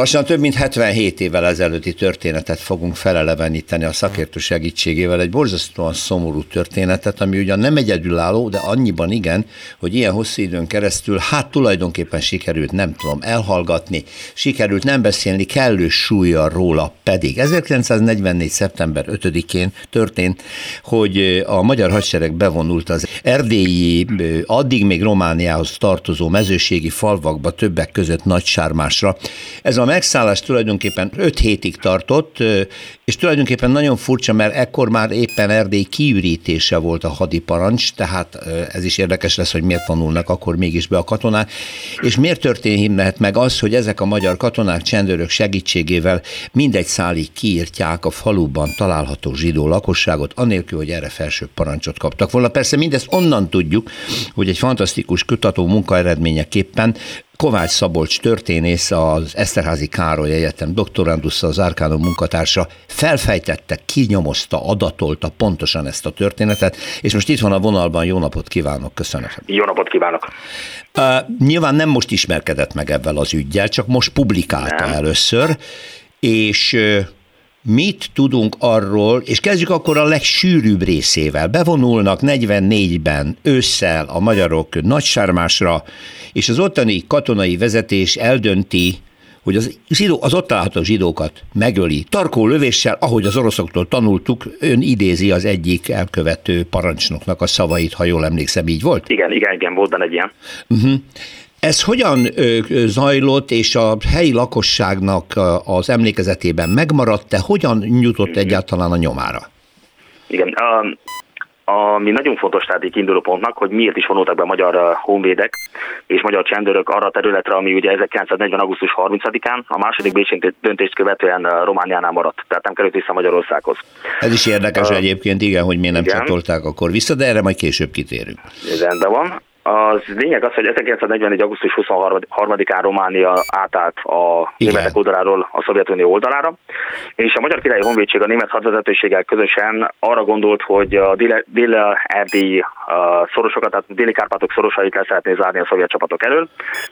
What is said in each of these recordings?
Lassan több mint 77 évvel ezelőtti történetet fogunk feleleveníteni a szakértő segítségével, egy borzasztóan szomorú történetet, ami ugyan nem egyedülálló, de annyiban igen, hogy ilyen hosszú időn keresztül hát tulajdonképpen sikerült, nem tudom, elhallgatni, sikerült nem beszélni kellő súlya róla, pedig 1944. szeptember 5-én történt, hogy a magyar hadsereg bevonult az erdélyi, addig még Romániához tartozó mezőségi falvakba, többek között Nagy Sármásra. Ez a megszállás tulajdonképpen 5 hétig tartott, és tulajdonképpen nagyon furcsa, mert ekkor már éppen Erdély kiürítése volt a hadiparancs, tehát ez is érdekes lesz, hogy miért vonulnak akkor mégis be a katonák, és miért történhet meg az, hogy ezek a magyar katonák csendőrök segítségével mindegy szálig kiírtják a faluban található zsidó lakosságot, anélkül, hogy erre felső parancsot kaptak volna. Persze mindezt onnan tudjuk, hogy egy fantasztikus kutató munka eredményeképpen Kovács Szabolcs történész, az Eszterházi Károly Egyetem doktorandusza, az Árkánum munkatársa felfejtette, kinyomozta, adatolta pontosan ezt a történetet, és most itt van a vonalban, jó napot kívánok, köszönöm. Jó napot kívánok. Uh, nyilván nem most ismerkedett meg ebben az ügyel, csak most publikálta nem. először, és mit tudunk arról, és kezdjük akkor a legsűrűbb részével. Bevonulnak 44-ben ősszel a magyarok nagysármásra, és az ottani katonai vezetés eldönti, hogy az, zsidó, az ott található zsidókat megöli. Tarkó lövéssel, ahogy az oroszoktól tanultuk, ön idézi az egyik elkövető parancsnoknak a szavait, ha jól emlékszem, így volt? Igen, igen, igen, volt benne egy ilyen. Uh-huh. Ez hogyan zajlott, és a helyi lakosságnak az emlékezetében megmaradt-e? Hogyan jutott egyáltalán a nyomára? Igen, ami nagyon fontos tehát kiinduló pontnak, hogy miért is vonultak be magyar honvédek és magyar csendőrök arra a területre, ami ugye 1940. augusztus 30-án a második Bécsi döntést követően Romániánál maradt, tehát nem került vissza Magyarországhoz. Ez is érdekes uh, egyébként, igen, hogy miért nem igen. csatolták akkor vissza, de erre majd később kitérünk. Rendben van. Az lényeg az, hogy 1944. augusztus 23-án Románia átállt a Igen. németek oldaláról a Szovjetunió oldalára, és a Magyar Királyi Honvédség a német hadvezetőséggel közösen arra gondolt, hogy a dél-erdélyi szorosokat, tehát déli Kárpátok szorosait le szeretné zárni a szovjet csapatok elől,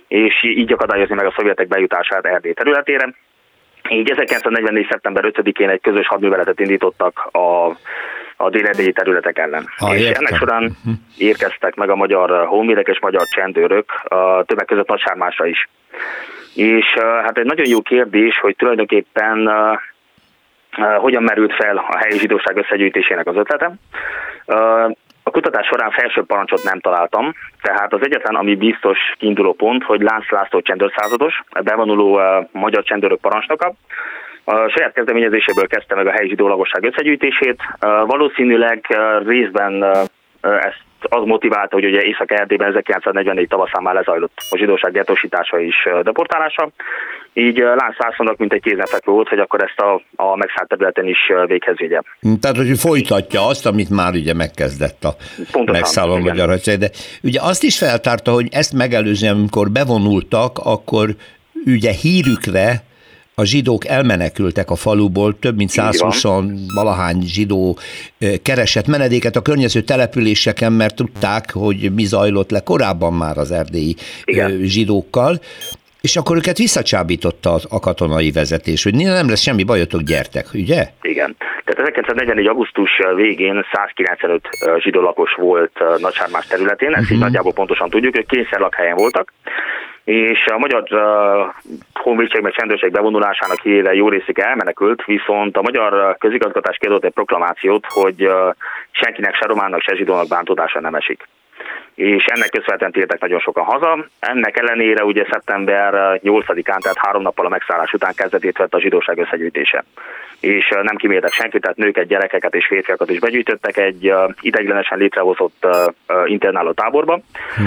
és így akadályozni meg a szovjetek bejutását Erdély területére. Így 1944. szeptember 5-én egy közös hadműveletet indítottak a a déledélyi területek ellen. Ha, és értem. ennek során uh-huh. érkeztek meg a magyar honvédek és magyar csendőrök, a többek között Nagysármásra is. És hát egy nagyon jó kérdés, hogy tulajdonképpen hogyan merült fel a helyi zsidóság összegyűjtésének az ötlete. Uh, a kutatás során felső parancsot nem találtam, tehát az egyetlen, ami biztos kiinduló pont, hogy Lánc László csendőrszázados, bevonuló magyar csendőrök parancsnoka, a saját kezdeményezéséből kezdte meg a helyi zsidó lakosság összegyűjtését. Valószínűleg részben ezt az motiválta, hogy ugye Észak-Erdélyben 1944 tavaszán már lezajlott a zsidóság getosítása és deportálása. Így Lánc Lászlónak mint egy kézenfekvő volt, hogy akkor ezt a, a megszállt területen is véghez vigye. Tehát, hogy folytatja azt, amit már ugye megkezdett a megszálló magyar hadsereg. De ugye azt is feltárta, hogy ezt megelőzően, amikor bevonultak, akkor ugye hírükre a zsidók elmenekültek a faluból, több mint 120 valahány zsidó keresett menedéket a környező településeken, mert tudták, hogy mi zajlott le korábban már az erdélyi Igen. zsidókkal, és akkor őket visszacsábította a katonai vezetés, hogy nem lesz semmi bajotok, gyertek, ugye? Igen. Tehát 1944. augusztus végén 195 zsidó lakos volt Nagysármás területén, ezt uh-huh. így nagyjából pontosan tudjuk, hogy kényszerlakhelyen voltak, és a magyar uh, honvédség meg csendőrség bevonulásának híre jó részük elmenekült, viszont a magyar közigazgatás kiadott egy proklamációt, hogy uh, senkinek se románnak, se zsidónak bántódása nem esik és ennek köszönhetően tértek nagyon sokan haza. Ennek ellenére ugye szeptember 8-án, tehát három nappal a megszállás után kezdetét vett a zsidóság összegyűjtése. És nem kimértek senkit, tehát nőket, gyerekeket és férfiakat is begyűjtöttek egy ideiglenesen létrehozott internáló táborba. Hm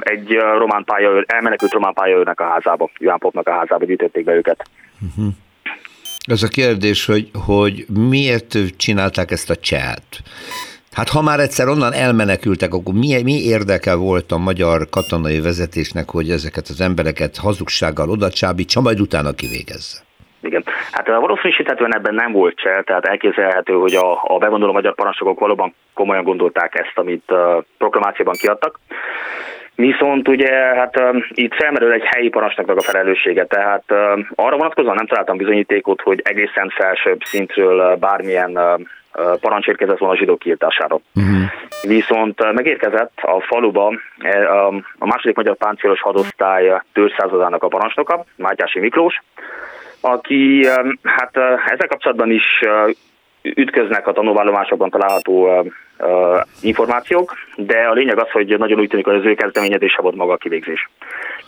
egy román pályaőr, elmenekült román pályaőrnek a házába, Johan Popnak a házába gyűjtötték be őket. Uh-huh. Ez a kérdés, hogy, hogy miért csinálták ezt a cselt? Hát ha már egyszer onnan elmenekültek, akkor mi, mi érdeke volt a magyar katonai vezetésnek, hogy ezeket az embereket hazugsággal oda csábítsa, majd utána kivégezze? Igen. Hát valószínűsíthetően ebben nem volt csel, tehát elképzelhető, hogy a, a bevonuló magyar parancsnokok valóban komolyan gondolták ezt, amit uh, proklamációban kiadtak. Viszont ugye hát uh, itt felmerül egy helyi parancsnoknak a felelőssége, tehát uh, arra vonatkozóan nem találtam bizonyítékot, hogy egészen felsőbb szintről uh, bármilyen uh, parancs érkezett volna a zsidók kiirtására. Uh-huh. Viszont megérkezett a faluba a második magyar páncélos hadosztály tőrszázadának a parancsnoka, Mátyási Miklós, aki hát ezzel kapcsolatban is ütköznek a tanulvallomásokban található információk, de a lényeg az, hogy nagyon úgy tűnik, hogy az ő kezdeményezése volt maga a kivégzés.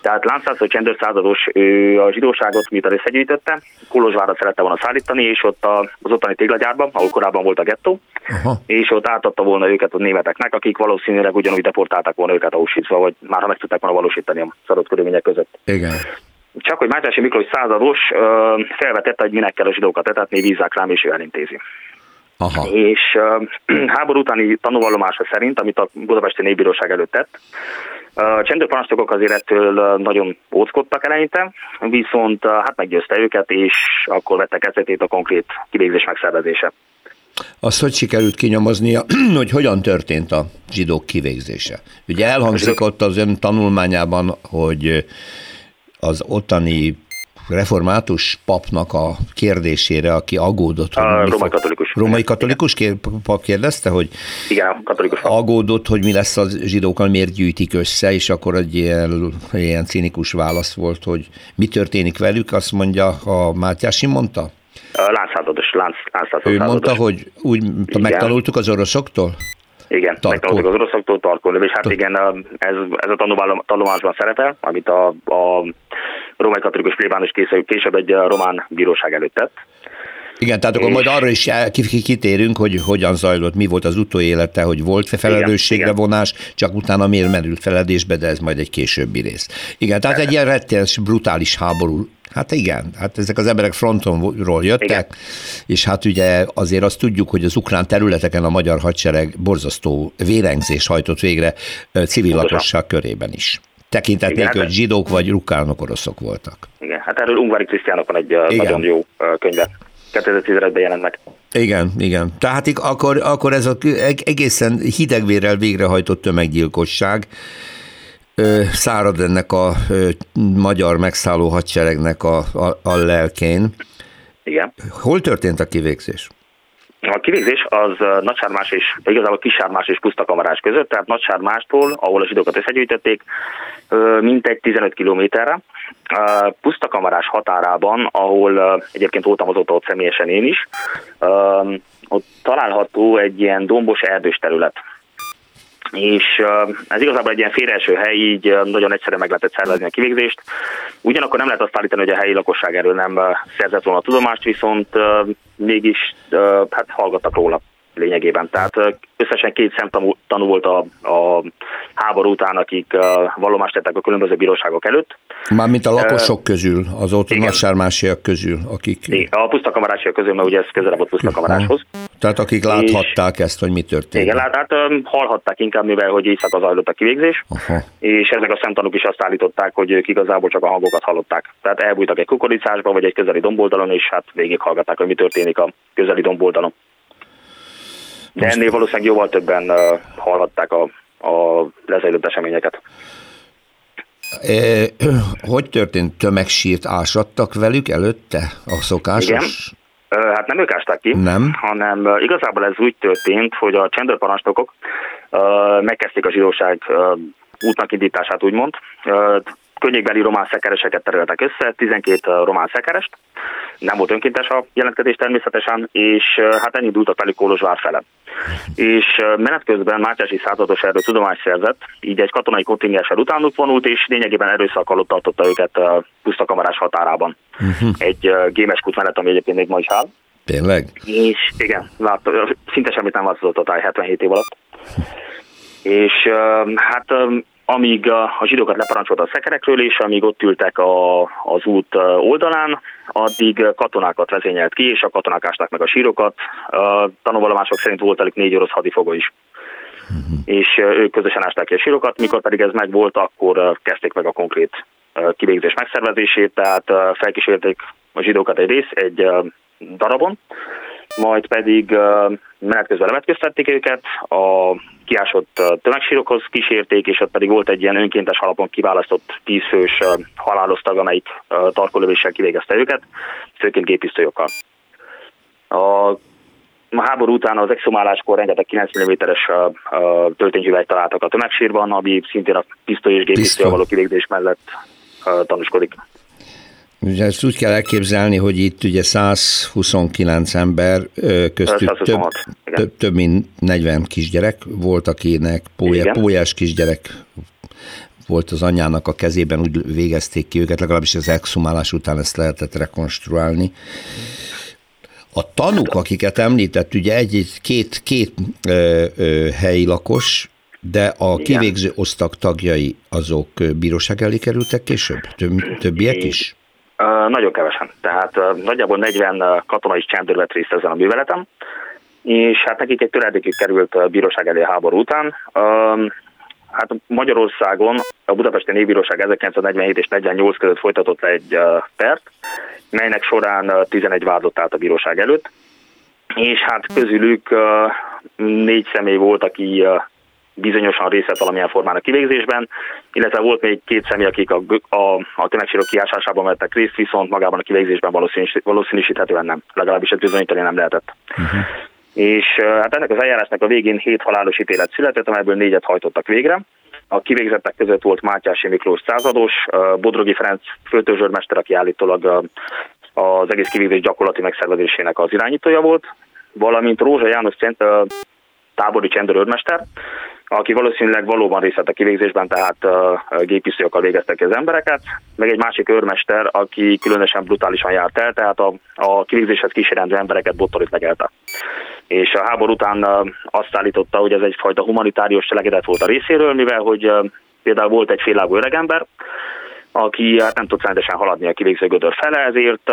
Tehát Lánszászó Csendőr százados ő a zsidóságot miután összegyűjtötte, Kolozsvárra szerette volna szállítani, és ott az ottani téglagyárban, ahol korábban volt a gettó, Aha. és ott átadta volna őket a németeknek, akik valószínűleg ugyanúgy deportálták volna őket Auschwitzba, vagy már ha meg tudták volna valósítani a szarott körülmények között. Igen. Csak hogy Mátyási Miklós százados felvetette, hogy minek kell a zsidókat etetni, bízzák rám, és ő elintézi. Aha. És uh, háború utáni tanúvallomása szerint, amit a Budapesti Népbíróság előtt tett, a csendőparancsnokok azért ettől nagyon óckodtak eleinte, viszont hát meggyőzte őket, és akkor vette kezdetét a konkrét kivégzés megszervezése. Azt hogy sikerült kinyomoznia, hogy hogyan történt a zsidók kivégzése? Ugye elhangzik ott az ön tanulmányában, hogy az ottani református papnak a kérdésére, aki aggódott, hogy a római katolikus. Római katolikus kér, pap kérdezte, hogy igen, katolikus pap. aggódott, hogy mi lesz a zsidókkal, miért gyűjtik össze, és akkor egy ilyen, ilyen cinikus válasz volt, hogy mi történik velük, azt mondja, a Mátyási mondta? Lánszázados, lánc, Ő mondta, hogy úgy igen. megtanultuk az oroszoktól? Igen, megtanultuk az oroszoktól tarkolni, és hát igen, ez, ez a tanulmányban szerepel, amit a, a római katolikus plébános később, később egy román bíróság előtt tett. Igen, tehát akkor majd arra is kitérünk, hogy hogyan zajlott, mi volt az utóélete, hogy volt felelősségre vonás, csak utána miért merült feledésbe, de ez majd egy későbbi rész. Igen, tehát egy ilyen rettenes, brutális háború Hát igen, hát ezek az emberek frontonról jöttek, igen. és hát ugye azért azt tudjuk, hogy az ukrán területeken a magyar hadsereg borzasztó vérengzés hajtott végre civil lakosság körében is. Tekintet nélkül, hogy hát- zsidók vagy rukánok oroszok voltak. Igen, hát erről Ungvári Krisztiánok van egy igen. nagyon jó könyve. 2015-ben jelent meg. Igen, igen. Tehát akkor, akkor ez a egészen hidegvérrel végrehajtott tömeggyilkosság, szárad ennek a magyar megszálló hadseregnek a, a, a lelkén. Igen. Hol történt a kivégzés? A kivégzés az Nagysármás és igazából Kisármás és Pusztakamarás között, tehát Nagysármástól, ahol a zsidókat összegyűjtötték, mintegy 15 kilométerre. Pusztakamarás határában, ahol egyébként voltam azóta ott személyesen én is, ott található egy ilyen dombos erdős terület és ez igazából egy ilyen félreeső hely, így nagyon egyszerűen meg lehetett szervezni a kivégzést. Ugyanakkor nem lehet azt állítani, hogy a helyi lakosság erről nem szerzett volna tudomást, viszont mégis hát hallgattak róla lényegében. Tehát összesen két szemtanú volt a, a háború után, akik vallomást tettek a különböző bíróságok előtt. Mármint a lakosok közül, az ott nagysármásiak közül, akik... Igen, a pusztakamarásiak közül, mert ugye ez közelebb volt pusztakamáráshoz. Tehát akik láthatták és... ezt, hogy mi történt. Igen, lát, hát hallhatták inkább, mivel hogy éjszaka zajlott a kivégzés, Aha. és ezek a szemtanúk is azt állították, hogy ők igazából csak a hangokat hallották. Tehát elbújtak egy kukoricásba, vagy egy közeli domboldalon, és hát végighallgatták, hogy mi történik a közeli domboldalon. De ennél valószínűleg jóval többen hallhatták a, a lezajlott eseményeket. E, hogy történt? Tömegsírt ásattak velük előtte a szokásos? Igen. Hát nem ők ásták ki, nem. hanem igazából ez úgy történt, hogy a csendőrparancsnokok megkezdték a zsidóság útnak indítását, úgymond könnyékbeli román szekereseket tereltek össze, 12 román szekerest, nem volt önkéntes a jelentkezés természetesen, és hát elindultak velük Kolozsvár fele. És menet közben Mátyási százados erről tudomást szerzett, így egy katonai kontingenssel utánuk vonult, és lényegében erőszak alatt tartotta őket pusztakamarás határában. Uh-huh. Egy gémes kút mellett, ami egyébként még ma is áll. Tényleg? És igen, lát, szinte semmit nem változott a táj 77 év alatt. És hát amíg a zsidókat leparancsolt a szekerekről, és amíg ott ültek a, az út oldalán, addig katonákat vezényelt ki, és a katonák ásták meg a sírokat. Tanúvallomások szerint volt elég négy orosz hadifogó is. Uh-huh. És ők közösen ásták ki a sírokat, mikor pedig ez megvolt, akkor kezdték meg a konkrét kivégzés megszervezését, tehát felkísérték a zsidókat egy rész, egy darabon, majd pedig menet közben levetköztették őket, a kiásott tömegsírokhoz kísérték, és ott pedig volt egy ilyen önkéntes alapon kiválasztott tízfős halálosztag, amelyik tarkolövéssel kivégezte őket, főként gépisztolyokkal. A a háború után az exhumáláskor rengeteg 9 mm-es töltényhüvelyt találtak a tömegsírban, ami szintén a pisztoly és gépisztoly való kivégzés mellett tanúskodik. Ugye ezt úgy kell elképzelni, hogy itt ugye 129 ember, köztük több, több, több mint 40 kisgyerek volt, akinek pólyá, pólyás kisgyerek volt az anyának a kezében, úgy végezték ki őket, legalábbis az exhumálás után ezt lehetett rekonstruálni. A tanuk, akiket említett, ugye egy, két, két ö, ö, helyi lakos, de a kivégző osztag tagjai azok bíróság elé kerültek később? Több, többiek is? Nagyon kevesen. Tehát nagyjából 40 katonai csendőr vett részt ezen a műveletem, és hát nekik egy töredékig került a bíróság elé a háború után. Hát Magyarországon a Budapesti Névbíróság 1947 és 48 között folytatott le egy pert, melynek során 11 vádlott állt a bíróság előtt, és hát közülük négy személy volt, aki bizonyosan részt vett valamilyen formán a kivégzésben, illetve volt még két személy, akik a, a, a tömegsírok kiásásában vettek részt, viszont magában a kivégzésben valószínűs, valószínűsíthetően nem, legalábbis ez bizonyítani nem lehetett. Uh-huh. És hát ennek az eljárásnak a végén hét halálos ítélet született, amelyből négyet hajtottak végre. A kivégzettek között volt Mátyási Miklós százados, Bodrogi Ferenc főtörzsörmester, aki állítólag az egész kivégzés gyakorlati megszervezésének az irányítója volt, valamint Rózsa János tábori csendőrőrmester, aki valószínűleg valóban részt a kivégzésben, tehát uh, gépisztolyokkal végeztek az embereket, meg egy másik őrmester, aki különösen brutálisan járt el, tehát a, a kivégzéshez kísérendő embereket bottorit legelte. És a háború után uh, azt állította, hogy ez egyfajta humanitárius cselekedet volt a részéről, mivel hogy uh, például volt egy félágú öregember, aki hát nem tudott rendesen haladni a kivégző gödör fele, ezért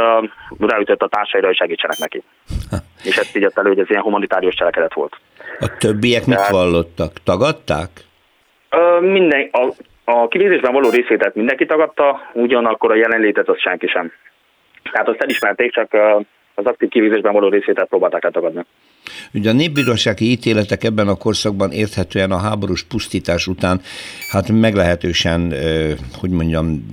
ráütött a társaira, hogy segítsenek neki. És ezt így elő, hogy ez ilyen humanitárius cselekedet volt. A többiek mit Tehát, vallottak? Tagadták? Uh, minden, a, a kivégzésben való részvételt mindenki tagadta, ugyanakkor a jelenlétet az senki sem. Tehát azt elismerték, csak az aktív kivégzésben való részvételt próbálták eltagadni. Ugye a népbírósági ítéletek ebben a korszakban érthetően a háborús pusztítás után hát meglehetősen, hogy mondjam,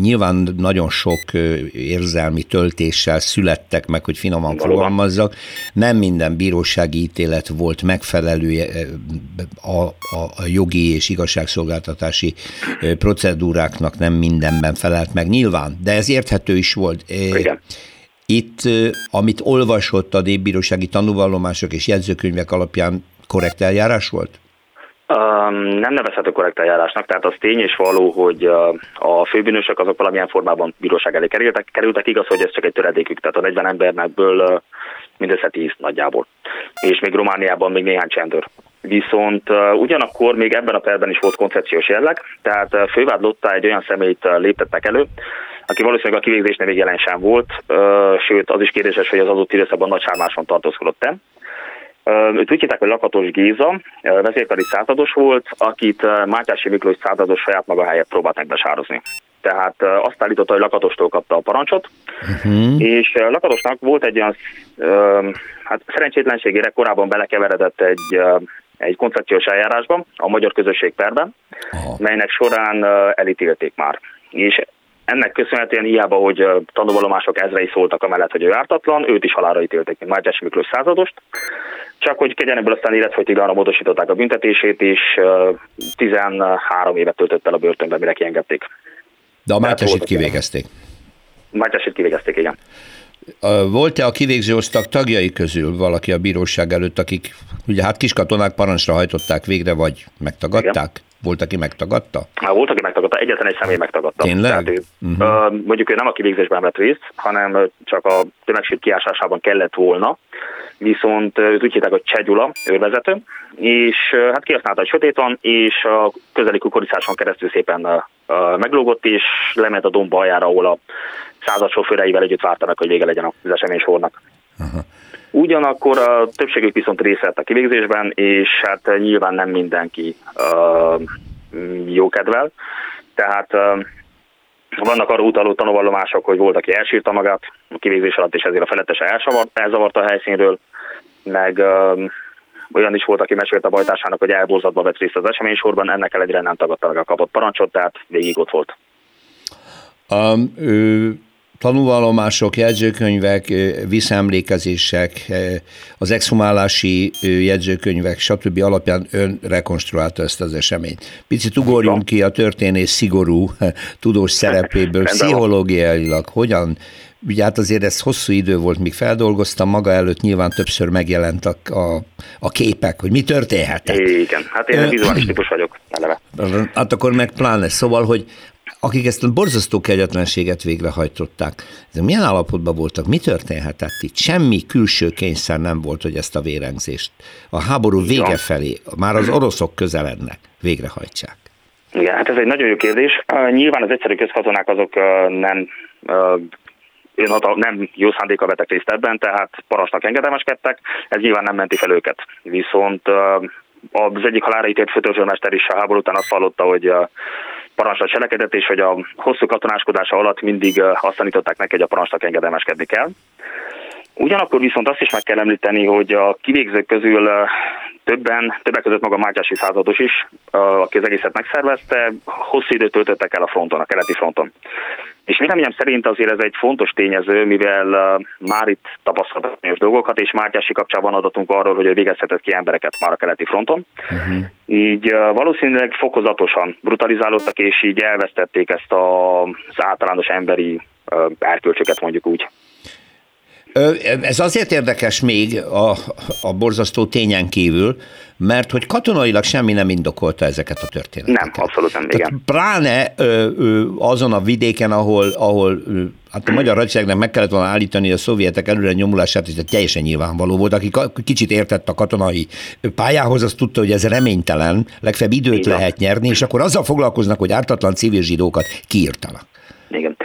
nyilván nagyon sok érzelmi töltéssel születtek meg, hogy finoman fogalmazzak. Nem minden bírósági ítélet volt megfelelő a, a, a jogi és igazságszolgáltatási procedúráknak, nem mindenben felelt meg nyilván, de ez érthető is volt. Igen. Itt, amit olvasott a népbírósági tanúvallomások és jegyzőkönyvek alapján korrekt eljárás volt? Um, nem nevezhető korrekt eljárásnak, tehát az tény és való, hogy a főbűnösök azok valamilyen formában bíróság elé kerültek, kerültek igaz, hogy ez csak egy töredékük, tehát a 40 embernekből uh, mindössze 10 nagyjából, és még Romániában még néhány csendőr. Viszont ugyanakkor még ebben a perben is volt koncepciós jelleg, tehát fővádlottá egy olyan személyt léptettek elő, aki valószínűleg a kivégzésnél még jelen sem volt, sőt az is kérdéses, hogy az adott időszakban nagy sármáson tartózkodott-e. Őt úgy hívták, hogy Lakatos Géza, vezérkari százados volt, akit Mátyási Miklós százados saját maga helyett próbált megbesározni. Tehát azt állította, hogy Lakatostól kapta a parancsot, uh-huh. és Lakatosnak volt egy olyan hát szerencsétlenségére korábban belekeveredett egy egy koncepciós eljárásban, a magyar közösség perben, uh-huh. melynek során elítélték már. És ennek köszönhetően hiába, hogy tanúvalomások ezrei szóltak amellett, hogy ő ártatlan, őt is halálra ítélték, mint Mátyás Miklós századost, csak hogy kegyeneből aztán életfogytiglanra módosították a büntetését, és 13 évet töltött el a börtönben, mire kiengedték. De a Mátyásit kivégezték. Mátyásit kivégezték, igen. Volt-e a kivégző osztag tagjai közül valaki a bíróság előtt, akik ugye hát kiskatonák parancsra hajtották végre, vagy megtagadták? Igen. Volt, aki megtagadta? Há, volt, aki megtagadta, egyetlen egy személy megtagadta. Tényleg? Tehát ő, uh-huh. mondjuk ő nem a kivégzésben vett részt, hanem csak a tömegség kiásásában kellett volna, viszont őt úgy hívták, hogy Csegyula, őrvezető, és hát kihasználta, hogy sötét van, és a közeli kukoricáson keresztül szépen meglógott, és lement a domba aljára, ahol a század sofőreivel együtt várta meg, hogy vége legyen az esemény sornak. Uh-huh. Ugyanakkor a többségük viszont részt vett a kivégzésben, és hát nyilván nem mindenki uh, jókedvel. Tehát uh, vannak arra utaló tanúvallomások, hogy volt, aki elsírta magát a kivégzés alatt, és ezért a felettese elzavart a helyszínről, meg um, olyan is volt, aki mesélt a bajtársának, hogy elborzatba vett részt az eseménysorban, ennek ellenére nem tagadta meg a kapott parancsot, tehát végig ott volt. Um, ő tanúvallomások, jegyzőkönyvek, visszaemlékezések, az exhumálási jegyzőkönyvek, stb. alapján ön rekonstruálta ezt az eseményt. Picit ugorjunk ki a történész szigorú tudós szerepéből, pszichológiailag, hogyan Ugye hát azért ez hosszú idő volt, míg feldolgoztam, maga előtt nyilván többször megjelent a, a, képek, hogy mi történhetett. Igen, hát én vizuális típus vagyok eleve. Hát akkor meg pláne. Szóval, hogy akik ezt a borzasztó kegyetlenséget végrehajtották, ezek milyen állapotban voltak, mi történhetett itt? Semmi külső kényszer nem volt, hogy ezt a vérengzést a háború vége felé, már az oroszok közelednek, végrehajtsák. Igen, hát ez egy nagyon jó kérdés. Nyilván az egyszerű közkatonák azok nem önhatal, nem jó szándéka vettek részt ebben, tehát parasztnak engedelmeskedtek, ez nyilván nem menti fel őket. Viszont az egyik halára ítélt főtörzsőmester is a háború után azt hallotta, hogy parancsra cselekedett, és hogy a hosszú katonáskodása alatt mindig azt tanították neki, hogy a parancsnak engedelmeskedni kell. Ugyanakkor viszont azt is meg kell említeni, hogy a kivégzők közül többen, többek között maga Mátyási százados is, aki az egészet megszervezte, hosszú időt töltöttek el a fronton, a keleti fronton. És véleményem szerint azért ez egy fontos tényező, mivel már itt tapasztalatos dolgokat, és Mátyási kapcsában adatunk arról, hogy ő végezhetett ki embereket már a keleti fronton. Uh-huh. Így valószínűleg fokozatosan brutalizálódtak, és így elvesztették ezt az általános emberi erkölcsöket, mondjuk úgy. Ez azért érdekes még a, a borzasztó tényen kívül, mert hogy katonailag semmi nem indokolta ezeket a történeteket. Nem, abszolút nem, igen. pláne ö, ö, azon a vidéken, ahol, ahol ö, hát a magyar hadseregnek meg kellett volna állítani a szovjetek előre nyomulását, ez teljesen nyilvánvaló volt. Aki kicsit értett a katonai pályához, az tudta, hogy ez reménytelen, legfeljebb időt igen. lehet nyerni, és akkor azzal foglalkoznak, hogy ártatlan civil zsidókat kiírtanak. Igen.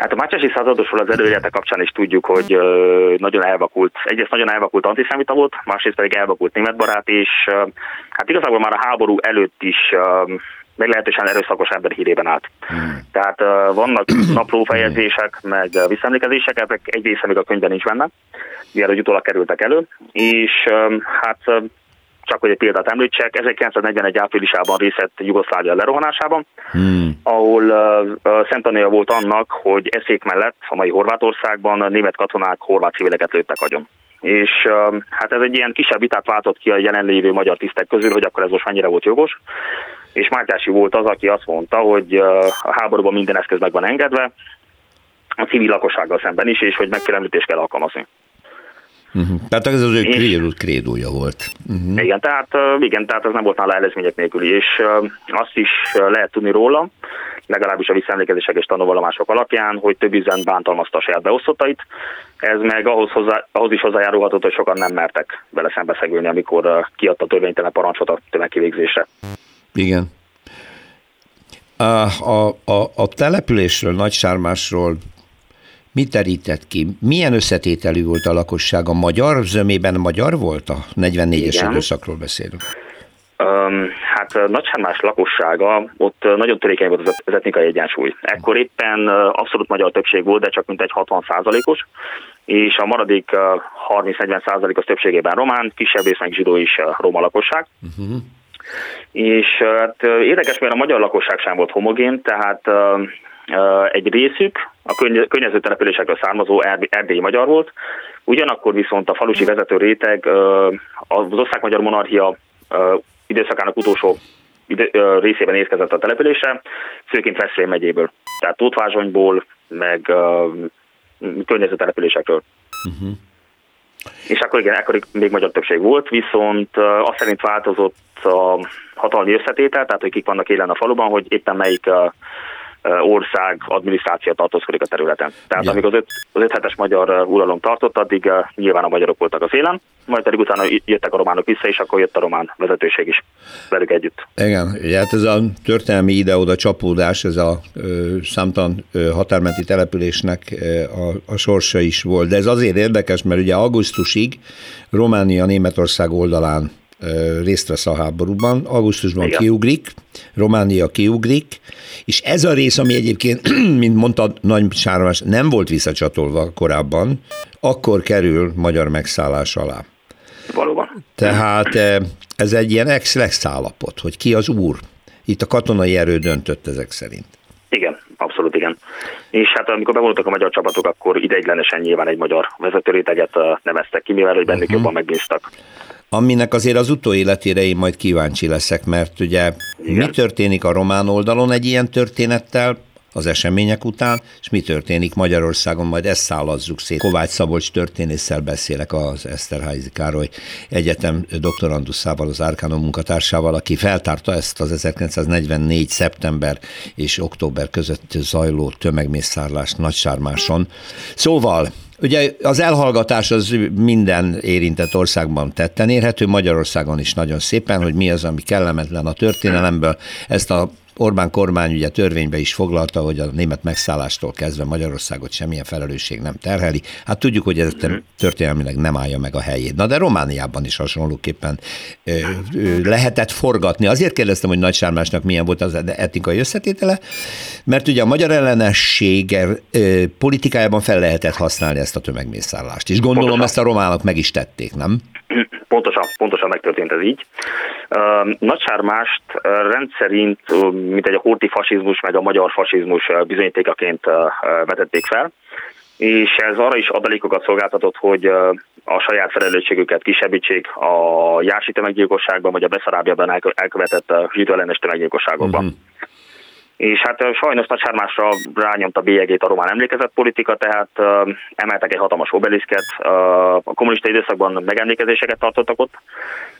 Hát a Mácsási századosról az előélete kapcsán is tudjuk, hogy nagyon elvakult, egyrészt nagyon elvakult antiszemita volt, másrészt pedig elvakult németbarát, és hát igazából már a háború előtt is meglehetősen erőszakos ember hírében állt. Hmm. Tehát uh, vannak naplófejezések, meg visszaemlékezések, ezek egy része még a könyvben nincs benne, mielőtt utólag kerültek elő, és um, hát csak hogy egy példát említsek, 1941 áprilisában részt Jugoszlávia lerohanásában, hmm. ahol uh, Szentania volt annak, hogy eszék mellett a mai Horvátországban a német katonák horvát civileket lőttek agyon. És uh, hát ez egy ilyen kisebb vitát váltott ki a jelenlévő magyar tisztek közül, hogy akkor ez most mennyire volt jogos. És Mártyási volt az, aki azt mondta, hogy uh, a háborúban minden eszköz meg van engedve, a civil lakossággal szemben is, és hogy megfélemlítést kell alkalmazni. Uh-huh. Tehát ez az ő krédó, krédója volt. Uh-huh. Igen, tehát, igen, tehát ez nem volt nála előzmények nélküli, és azt is lehet tudni róla, legalábbis a visszaemlékezések és tanulvallomások alapján, hogy több üzen bántalmazta a saját beosztottait. Ez meg ahhoz, hozzá, ahhoz is hozzájárulhatott, hogy sokan nem mertek vele szembeszegülni, amikor kiadta törvénytelen parancsot a tömegkivégzésre. Igen. A, a, a, a településről, Nagysármásról Mit terített ki? Milyen összetételű volt a lakosság? A magyar zömében magyar volt? A 44-es időszakról beszélünk. Um, hát Nagysármás lakossága, ott nagyon törékeny volt az, az etnikai egyensúly. Ekkor éppen abszolút magyar többség volt, de csak mintegy 60 százalékos, és a maradék 30-40 százalékos többségében román, kisebb rész meg zsidó is roma lakosság. Uh-huh. És hát érdekes, mert a magyar lakosság sem volt homogén, tehát egy részük a környező településekről származó erdélyi magyar volt, ugyanakkor viszont a falusi vezető réteg az osztrák-magyar monarchia időszakának utolsó részében érkezett a településre, főként Veszprém megyéből, tehát Tóthvázsonyból, meg környező településekről. Uh-huh. És akkor igen, akkor még magyar többség volt, viszont azt szerint változott a hatalmi összetétel, tehát hogy kik vannak élen a faluban, hogy éppen melyik ország adminisztráció tartózkodik a területen. Tehát ja. amíg az 5 az öt hetes magyar uralom tartott, addig nyilván a magyarok voltak az élen, majd pedig utána jöttek a románok vissza, és akkor jött a román vezetőség is velük együtt. Igen, hát ez a történelmi ide-oda csapódás, ez a ö, számtalan ö, határmenti településnek ö, a, a sorsa is volt. De ez azért érdekes, mert ugye augusztusig Románia Németország oldalán részt vesz a háborúban, augusztusban Igen. kiugrik, Románia kiugrik, és ez a rész, ami egyébként, mint mondta Nagy Sármás, nem volt visszacsatolva korábban, akkor kerül magyar megszállás alá. Valóban. Tehát ez egy ilyen ex-lex állapot, hogy ki az úr. Itt a katonai erő döntött ezek szerint. Igen, abszolút igen. És hát amikor bevonultak a magyar csapatok, akkor ideiglenesen nyilván egy magyar vezetőréteget neveztek ki, mivel hogy bennük uh-huh. jobban megbíztak. Aminek azért az utóéletére én majd kíváncsi leszek, mert ugye igen. mi történik a román oldalon egy ilyen történettel, az események után, és mi történik Magyarországon, majd ezt szállazzuk szét. Kovács Szabolcs történésszel beszélek az Eszterházi Károly Egyetem doktoranduszával, az Árkánon munkatársával, aki feltárta ezt az 1944. szeptember és október között zajló tömegmészárlást Nagysármáson. Szóval Ugye az elhallgatás az minden érintett országban tetten érhető, Magyarországon is nagyon szépen, hogy mi az, ami kellemetlen a történelemből. Ezt a Orbán kormány ugye törvénybe is foglalta, hogy a német megszállástól kezdve Magyarországot semmilyen felelősség nem terheli. Hát tudjuk, hogy ez történelmileg nem állja meg a helyét. Na de Romániában is hasonlóképpen ö, ö, lehetett forgatni. Azért kérdeztem, hogy Nagy Sármásnak milyen volt az etnikai összetétele, mert ugye a magyar ellenessége ö, politikájában fel lehetett használni ezt a tömegmészállást. És gondolom Pontosan. ezt a románok meg is tették, nem? Pontosan, pontosan megtörtént ez így. Nagysármást rendszerint, mint egy a horti fasizmus, meg a magyar fasizmus bizonyítékaként vetették fel, és ez arra is adalékokat szolgáltatott, hogy a saját felelősségüket kisebbítsék a Jási tömeggyilkosságban, vagy a Beszarábiában elkövetett zsidó ellenes tömeggyilkosságokban. Uh-huh és hát sajnos Nagysármásra rányomta a bélyegét a román emlékezett politika, tehát uh, emeltek egy hatalmas obeliszket, a kommunista időszakban megemlékezéseket tartottak ott,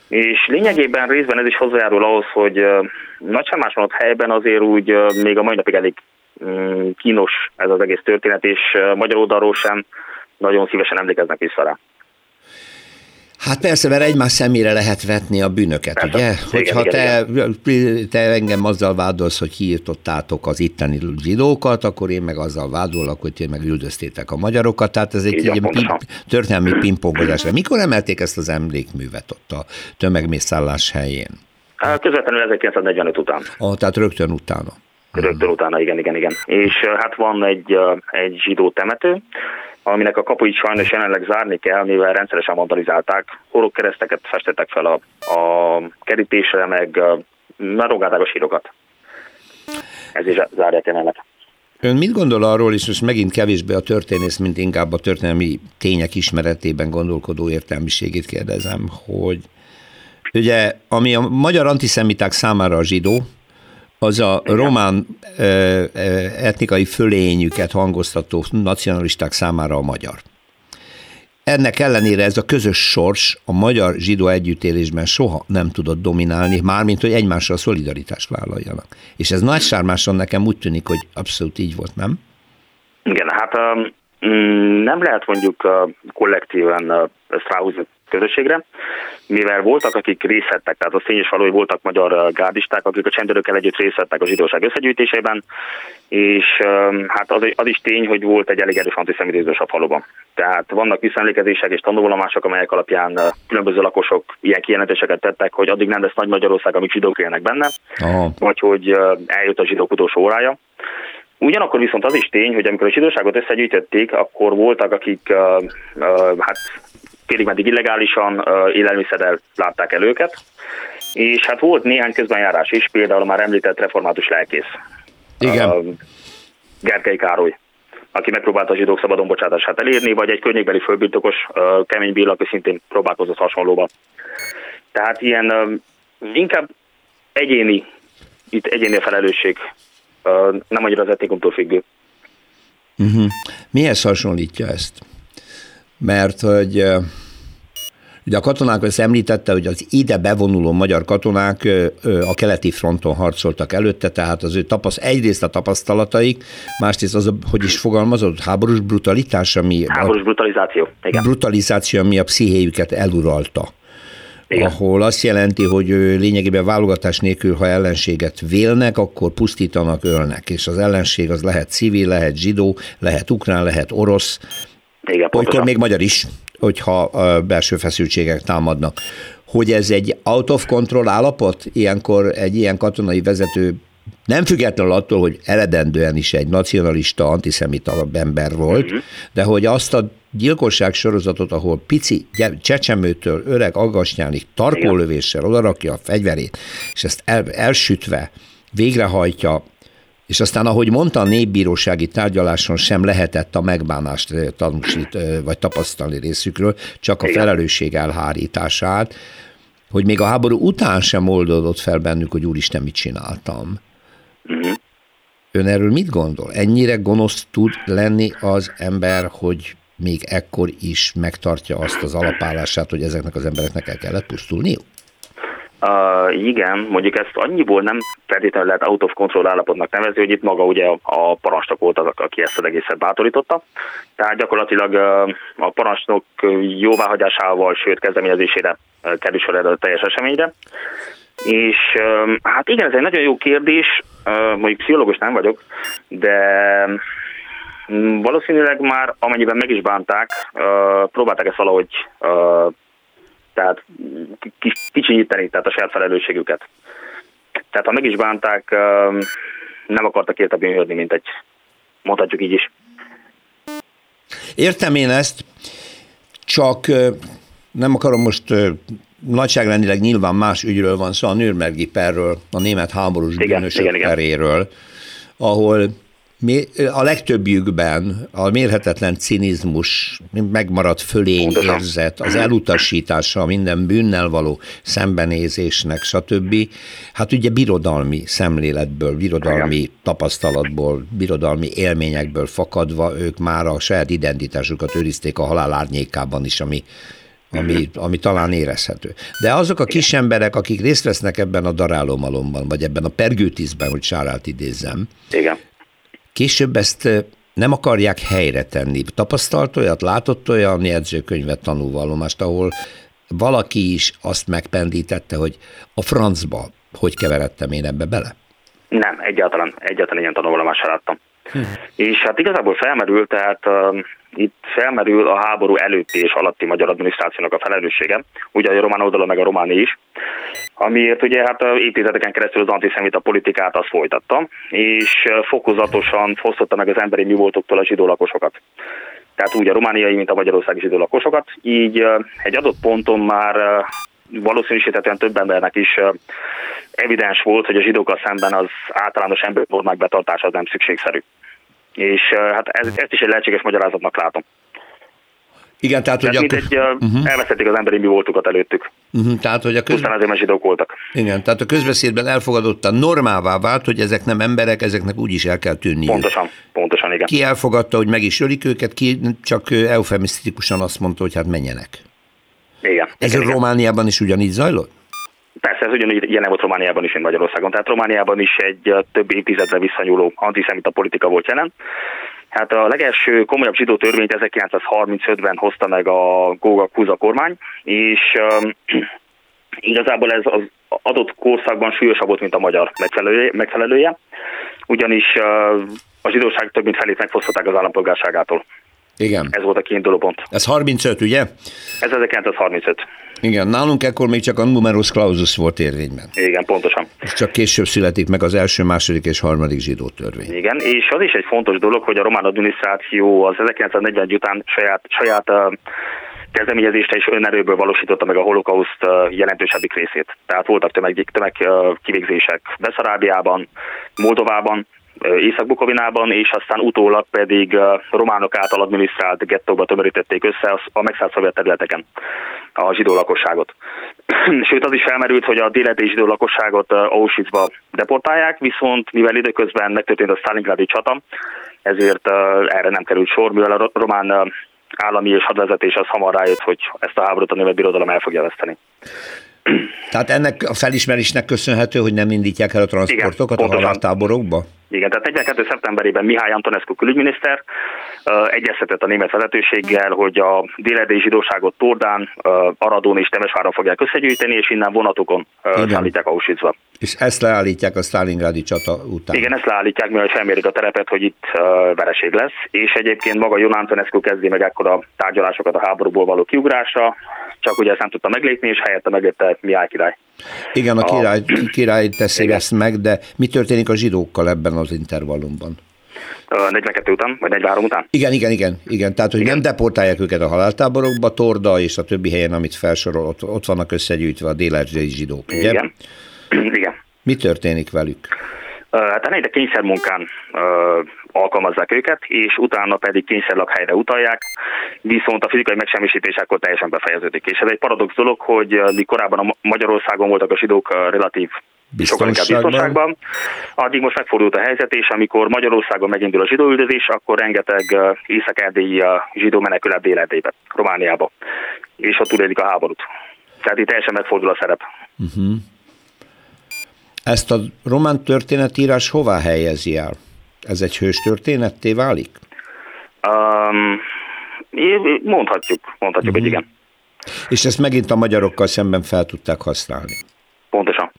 és lényegében részben ez is hozzájárul ahhoz, hogy uh, Nagysármáson ott helyben azért úgy még a mai napig elég um, kínos ez az egész történet, és uh, magyar oldalról sem nagyon szívesen emlékeznek vissza rá. Hát persze, mert egymás szemére lehet vetni a bűnöket, persze. ugye? Hogyha te, te engem azzal vádolsz, hogy kiirtottátok az itteni zsidókat, akkor én meg azzal vádolok, hogy ti meg üldöztétek a magyarokat, tehát ez egy Igen, pim, történelmi pingpongozás. Mikor emelték ezt az emlékművet ott a tömegmészállás helyén? Közvetlenül 1945 után. Ah, tehát rögtön utána. Rögtön utána, igen, igen, igen. És hát van egy, egy zsidó temető, aminek a kapuit sajnos jelenleg zárni kell, mivel rendszeresen vandalizálták. kereszteket festettek fel a, a kerítésre, meg rogálták a sírokat. Ez is zárják jelenleg. Ön mit gondol arról, és most megint kevésbé a történész, mint inkább a történelmi tények ismeretében gondolkodó értelmiségét kérdezem, hogy ugye, ami a magyar antiszemiták számára a zsidó, az a román etnikai fölényüket hangoztató nacionalisták számára a magyar. Ennek ellenére ez a közös sors a magyar zsidó együttélésben soha nem tudott dominálni, mármint, hogy egymással szolidaritást vállaljanak. És ez nagy sármáson nekem úgy tűnik, hogy abszolút így volt, nem? Igen, hát um, nem lehet mondjuk uh, kollektíven uh, ráhúzni közösségre, mivel voltak, akik részt vettek, tehát a fényes valói voltak magyar gárdisták, akik a csendőrökkel együtt részt vettek a zsidóság összegyűjtésében, és hát az, az is tény, hogy volt egy elég erős antiszemitizmus a faluban. Tehát vannak visszaemlékezések és tanulvallomások, amelyek alapján különböző lakosok ilyen kijelentéseket tettek, hogy addig nem lesz nagy Magyarország, amíg zsidók élnek benne, Aha. vagy hogy eljött a zsidók utolsó órája. Ugyanakkor viszont az is tény, hogy amikor a zsidóságot összegyűjtötték, akkor voltak, akik uh, uh, hát félig meddig illegálisan élelmiszerrel látták el őket, és hát volt néhány közbenjárás is, például már említett református lelkész. Igen. Gerkei Károly aki megpróbálta a zsidók szabadon bocsátását elérni, vagy egy környékbeli fölbirtokos Kemény Béla, aki szintén próbálkozott hasonlóba. Tehát ilyen inkább egyéni, itt egyéni a felelősség, nem annyira az etnikumtól függő. Uh-huh. Mihez hasonlítja ezt? Mert hogy Ugye a katonák ezt említette, hogy az ide bevonuló magyar katonák a keleti fronton harcoltak előtte, tehát az ő tapaszt, egyrészt a tapasztalataik, másrészt az, hogy is fogalmazott, háborús brutalitás, ami... Háborús brutalizáció, igen. Brutalizáció, ami a pszichéjüket eluralta. Igen. ahol azt jelenti, hogy lényegében válogatás nélkül, ha ellenséget vélnek, akkor pusztítanak, ölnek, és az ellenség az lehet civil, lehet zsidó, lehet ukrán, lehet orosz, igen, Olykor még magyar is, hogyha a belső feszültségek támadnak. hogy ez egy out of control állapot, ilyenkor egy ilyen katonai vezető nem függetlenül attól, hogy eredendően is egy nacionalista, antiszemita ember volt, uh-huh. de hogy azt a gyilkosság sorozatot, ahol pici csecsemőtől öreg aggasnyálig tarkólövéssel odarakja a fegyverét, és ezt el, elsütve végrehajtja, és aztán, ahogy mondta, a népbírósági tárgyaláson sem lehetett a megbánást tanúsít, vagy tapasztalni részükről, csak a felelősség elhárítását, hogy még a háború után sem oldódott fel bennük, hogy úristen, mit csináltam. Uh-huh. Ön erről mit gondol? Ennyire gonosz tud lenni az ember, hogy még ekkor is megtartja azt az alapállását, hogy ezeknek az embereknek el kellett pusztulniuk? Uh, igen, mondjuk ezt annyiból nem feltétlenül lehet out of control állapotnak nevezni, hogy itt maga ugye a parancsnok volt az, aki ezt az egészet bátorította. Tehát gyakorlatilag uh, a parancsnok jóváhagyásával, sőt kezdeményezésére uh, kerül sor erre a teljes eseményre. És uh, hát igen, ez egy nagyon jó kérdés, uh, mondjuk pszichológus nem vagyok, de valószínűleg már amennyiben meg is bánták, próbálták ezt valahogy tehát kicsinyíteni, tehát a saját felelősségüket. Tehát ha meg is bánták, nem akartak érte bűnhődni, mint egy, mondhatjuk így is. Értem én ezt, csak nem akarom most nagyságrendileg nyilván más ügyről van szó, a Nürnbergi perről, a német háborús igen, bűnösök igen, igen. peréről, ahol a legtöbbjükben a mérhetetlen cinizmus, megmaradt fölény érzet, az elutasítása minden bűnnel való szembenézésnek, stb. Hát ugye birodalmi szemléletből, birodalmi tapasztalatból, birodalmi élményekből fakadva ők már a saját identitásukat őrizték a halál árnyékában is, ami ami, ami talán érezhető. De azok a kis emberek, akik részt vesznek ebben a darálómalomban, vagy ebben a pergőtízben, hogy Sárát idézzem, Igen Később ezt nem akarják helyre tenni. Tapasztalt olyat, látott olyan jegyzőkönyvet tanulvallomást, ahol valaki is azt megpendítette, hogy a francba hogy keveredtem én ebbe bele? Nem, egyáltalán, egyáltalán ilyen tanulvallomást láttam. Hm. És hát igazából felmerül, tehát uh, itt felmerül a háború előtti és alatti magyar adminisztrációnak a felelőssége, ugye a román oldalon meg a románi is, amiért ugye hát évtizedeken keresztül az antiszemita politikát azt folytatta, és fokozatosan fosztotta meg az emberi mi voltoktól a zsidó lakosokat. Tehát úgy a romániai, mint a magyarországi zsidó lakosokat. Így egy adott ponton már valószínűsítetően több embernek is evidens volt, hogy a zsidókkal szemben az általános emberformák betartása az nem szükségszerű. És hát ez, ezt is egy lehetséges magyarázatnak látom. Igen, tehát, tehát hogy a... uh-huh. elvesztették az emberi mi voltukat előttük. Uh-huh, tehát, hogy a köz... Pusztán azért, mert zsidók voltak. Igen, tehát a közbeszédben elfogadottan normává vált, hogy ezek nem emberek, ezeknek úgy is el kell tűnni. Pontosan, pontosan, igen. Ki elfogadta, hogy meg is ölik őket, ki csak eufemisztikusan azt mondta, hogy hát menjenek. Igen. Ez igen, a Romániában is ugyanígy zajlott? Persze, ez ugyanúgy jelen volt Romániában is, mint Magyarországon. Tehát Romániában is egy több évtizedre visszanyúló antiszemita politika volt jelen. Hát a legelső komolyabb zsidó törvényt 1935-ben hozta meg a Góga Kuza kormány, és um, igazából ez az adott korszakban súlyosabb volt, mint a magyar megfelelője, megfelelője ugyanis uh, a zsidóság több mint felét megfosztották az állampolgárságától. Igen. Ez volt a kiinduló pont. Ez 35, ugye? Ez 1935. Igen, nálunk ekkor még csak a numerus clausus volt érvényben. Igen, pontosan. Csak később születik meg az első, második és harmadik zsidó törvény. Igen, és az is egy fontos dolog, hogy a román adminisztráció az 1940 után saját, saját uh, kezdeményezésre és önerőből valósította meg a holokauszt jelentősebbik részét. Tehát voltak tömeg, tömeg kivégzések Beszarábiában, Moldovában, Észak-Bukovinában, és aztán utólag pedig románok által adminisztrált gettóba tömörítették össze a megszállt szovjet területeken a zsidó lakosságot. Sőt, az is felmerült, hogy a déleti zsidó lakosságot Auschwitzba deportálják, viszont mivel időközben megtörtént a Stalingradi csata, ezért erre nem került sor, mivel a román állami és hadvezetés az hamar rájött, hogy ezt a háborút a német birodalom el fogja veszteni. Tehát ennek a felismerésnek köszönhető, hogy nem indítják el a transportokat Igen, a haláltáborokba? Igen, tehát 42. szeptemberében Mihály Antonescu külügyminiszter uh, egyeztetett a német vezetőséggel, hogy a délerdei zsidóságot Tordán, uh, Aradón és Temesváron fogják összegyűjteni, és innen vonatokon uh, szállítják Auschwitzba. És ezt leállítják a Stalingrádi csata után. Igen, ezt leállítják, mivel felmérik a terepet, hogy itt uh, vereség lesz, és egyébként maga Jon Antonescu kezdi meg ekkor a tárgyalásokat a háborúból való kiugrásra, csak ugye ezt nem tudta meglépni, és helyette meglépte Mihály király. Igen, a király, király teszi Igen. ezt meg, de mi történik a zsidókkal ebben az intervallumban? 42 után, vagy 43 után? Igen, igen, igen. igen. Tehát, hogy igen. nem deportálják őket a haláltáborokba, Torda és a többi helyen, amit felsorol, ott, ott vannak összegyűjtve a délerzsei zsidók, ugye? Igen. igen. Mi történik velük? Hát eleinte kényszermunkán alkalmazzák őket, és utána pedig kényszerlakhelyre utalják, viszont a fizikai megsemmisítés akkor teljesen befejeződik. És ez egy paradox dolog, hogy mi korábban a Magyarországon voltak a zsidók relatív biztonságban. biztonságban. Addig most megfordult a helyzet, és amikor Magyarországon megindul a zsidóüldözés, akkor rengeteg észak-erdélyi zsidó menekül el Romániába, és ott túlélik a háborút. Tehát itt teljesen megfordul a szerep. Uh-huh. Ezt a román történetírás hová helyezi el? Ez egy hős történetté válik? Um, mondhatjuk, mondhatjuk, uh-huh. hogy mhm. igen. És ezt megint a magyarokkal szemben fel tudták használni? Pontosan.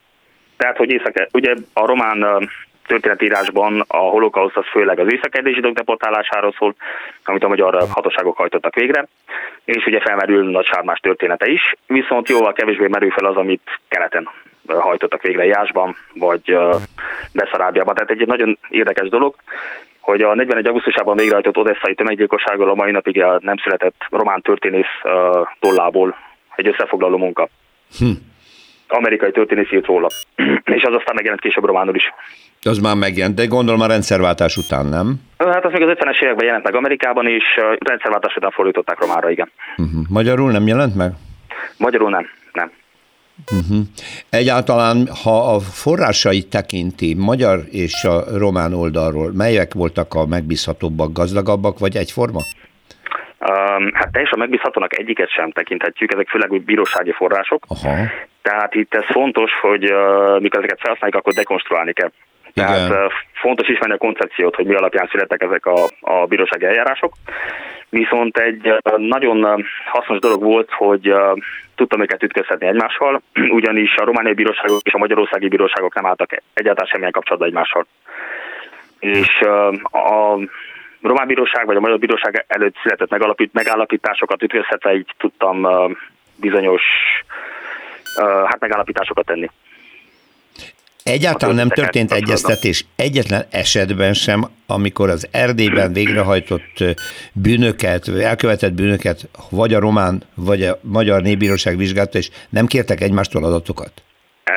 Tehát, hogy észak, ugye a román történetírásban a holokauszt az főleg az észak zsidók deportálásáról szól, amit a magyar hatóságok hajtottak végre, és ugye felmerül Nagy Sármás története is, viszont jóval kevésbé merül fel az, amit keleten hajtottak végre Jásban, vagy Beszarábiában. Tehát egy nagyon érdekes dolog, hogy a 41. augusztusában végrehajtott odesszai tömeggyilkosságról a mai napig nem született román történész tollából egy összefoglaló munka. Hm. Amerikai történész írt róla, és az aztán megjelent később románul is. Az már megjelent, de gondolom a rendszerváltás után, nem? Hát az még az 50-es években jelent meg Amerikában, és rendszerváltás után fordították románra, igen. Uh-huh. Magyarul nem jelent meg? Magyarul nem. Uh-huh. Egyáltalán, ha a forrásait tekinti, magyar és a román oldalról, melyek voltak a megbízhatóbbak, gazdagabbak, vagy egyforma? Um, hát teljesen megbízhatónak egyiket sem tekinthetjük, ezek főleg úgy bírósági források. Aha. Tehát itt ez fontos, hogy uh, mikor ezeket felhasználjuk, akkor dekonstruálni kell. Tehát Igen. fontos ismerni a koncepciót, hogy mi alapján születtek ezek a, a bírósági eljárások. Viszont egy nagyon hasznos dolog volt, hogy tudtam őket ütközhetni egymással, ugyanis a romániai bíróságok és a magyarországi bíróságok nem álltak egyáltalán semmilyen kapcsolatban egymással. És a román bíróság vagy a magyar bíróság előtt született megalapít, megállapításokat ütközhetve így tudtam bizonyos hát megállapításokat tenni. Egyáltalán nem történt egyeztetés egyetlen esetben sem, amikor az Erdélyben végrehajtott bűnöket, elkövetett bűnöket vagy a román, vagy a magyar népbíróság vizsgálta, és nem kértek egymástól adatokat?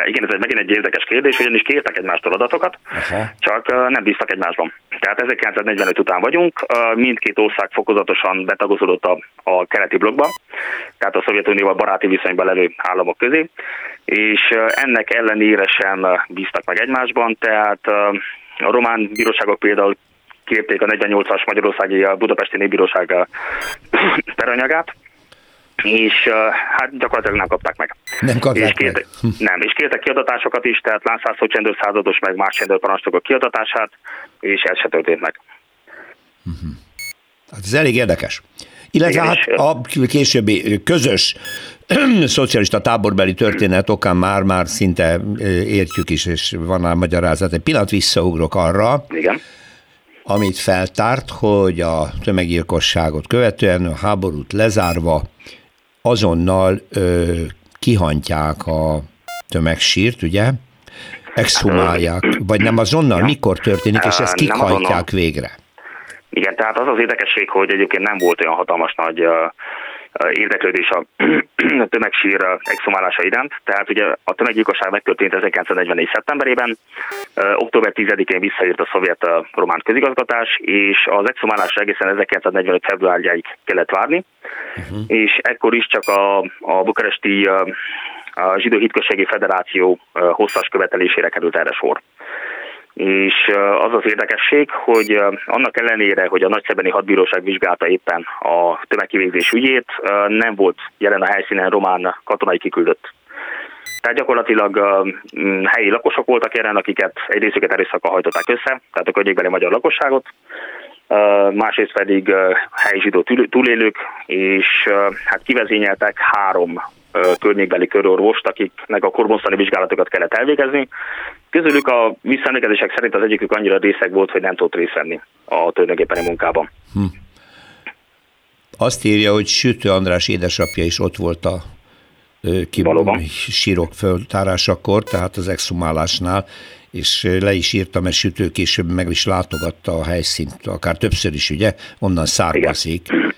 Igen, ez egy, megint egy érdekes kérdés, ugyanis kértek egymástól adatokat, Aha. csak nem bíztak egymásban. Tehát 1945 után vagyunk, mindkét ország fokozatosan betagozódott a, a keleti blokkba, tehát a Szovjetunióval baráti viszonyban levő államok közé, és ennek ellenére sem bíztak meg egymásban, tehát a román bíróságok például kérték a 48-as Magyarországi Budapesti Népbíróság peranyagát, és hát gyakorlatilag nem kapták meg. Nem kapták és kértek, meg. Hm. Nem, és kértek kiadatásokat is, tehát Lánszászó csendőrszázados, meg más csendőrparancsnokok kiadatását, és ez se történt meg. Uh-huh. Hát ez elég érdekes. Illetve Igen, hát a későbbi közös szocialista táborbeli történet okán már-már szinte értjük is, és van már magyarázat. Egy pillanat visszaugrok arra, Igen. amit feltárt, hogy a tömeggyilkosságot követően a háborút lezárva azonnal ö, kihantják a tömegsírt, ugye? Exhumálják, vagy nem azonnal? Ja. Mikor történik, és ezt kik hajtják végre? Igen, tehát az az érdekesség, hogy egyébként nem volt olyan hatalmas nagy érdeklődés a tömegsír exhumálása iránt. Tehát ugye a tömeggyilkosság megtörtént 1944. szeptemberében, október 10-én visszaírt a szovjet román közigazgatás, és az exhumálásra egészen 1945. februárjáig kellett várni, uh-huh. és ekkor is csak a, a bukaresti a Zsidó Hitközségi Federáció hosszas követelésére került erre sor. És az az érdekesség, hogy annak ellenére, hogy a Nagyszebeni Hadbíróság vizsgálta éppen a tömegkivégzés ügyét, nem volt jelen a helyszínen román katonai kiküldött. Tehát gyakorlatilag helyi lakosok voltak jelen, akiket egy részüket erőszakkal hajtották össze, tehát a környékbeli magyar lakosságot, másrészt pedig helyi zsidó túlélők, és hát kivezényeltek három környékbeli körorvost, akiknek a korbonszani vizsgálatokat kellett elvégezni. Közülük a visszaemlékezések szerint az egyikük annyira részeg volt, hogy nem tudott részt venni a tulajdonképpeni munkában. Hm. Azt írja, hogy Sütő András édesapja is ott volt a ki sírok föltárásakor, tehát az exhumálásnál, és le is írtam, mert Sütő később meg is látogatta a helyszínt, akár többször is, ugye, onnan származik. Igen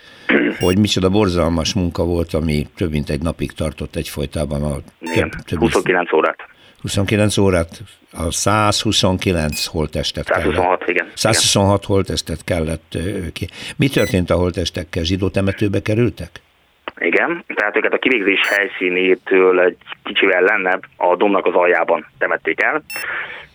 hogy micsoda borzalmas munka volt, ami több mint egy napig tartott egyfolytában. A Igen, több, több 29 órát. 29 órát, a 129 holtestet 126, kellett. igen. 126 igen. holtestet kellett ki. Mi történt a holtestekkel? Zsidó temetőbe kerültek? Igen, tehát őket a kivégzés helyszínétől egy kicsivel lenne a domnak az aljában temették el,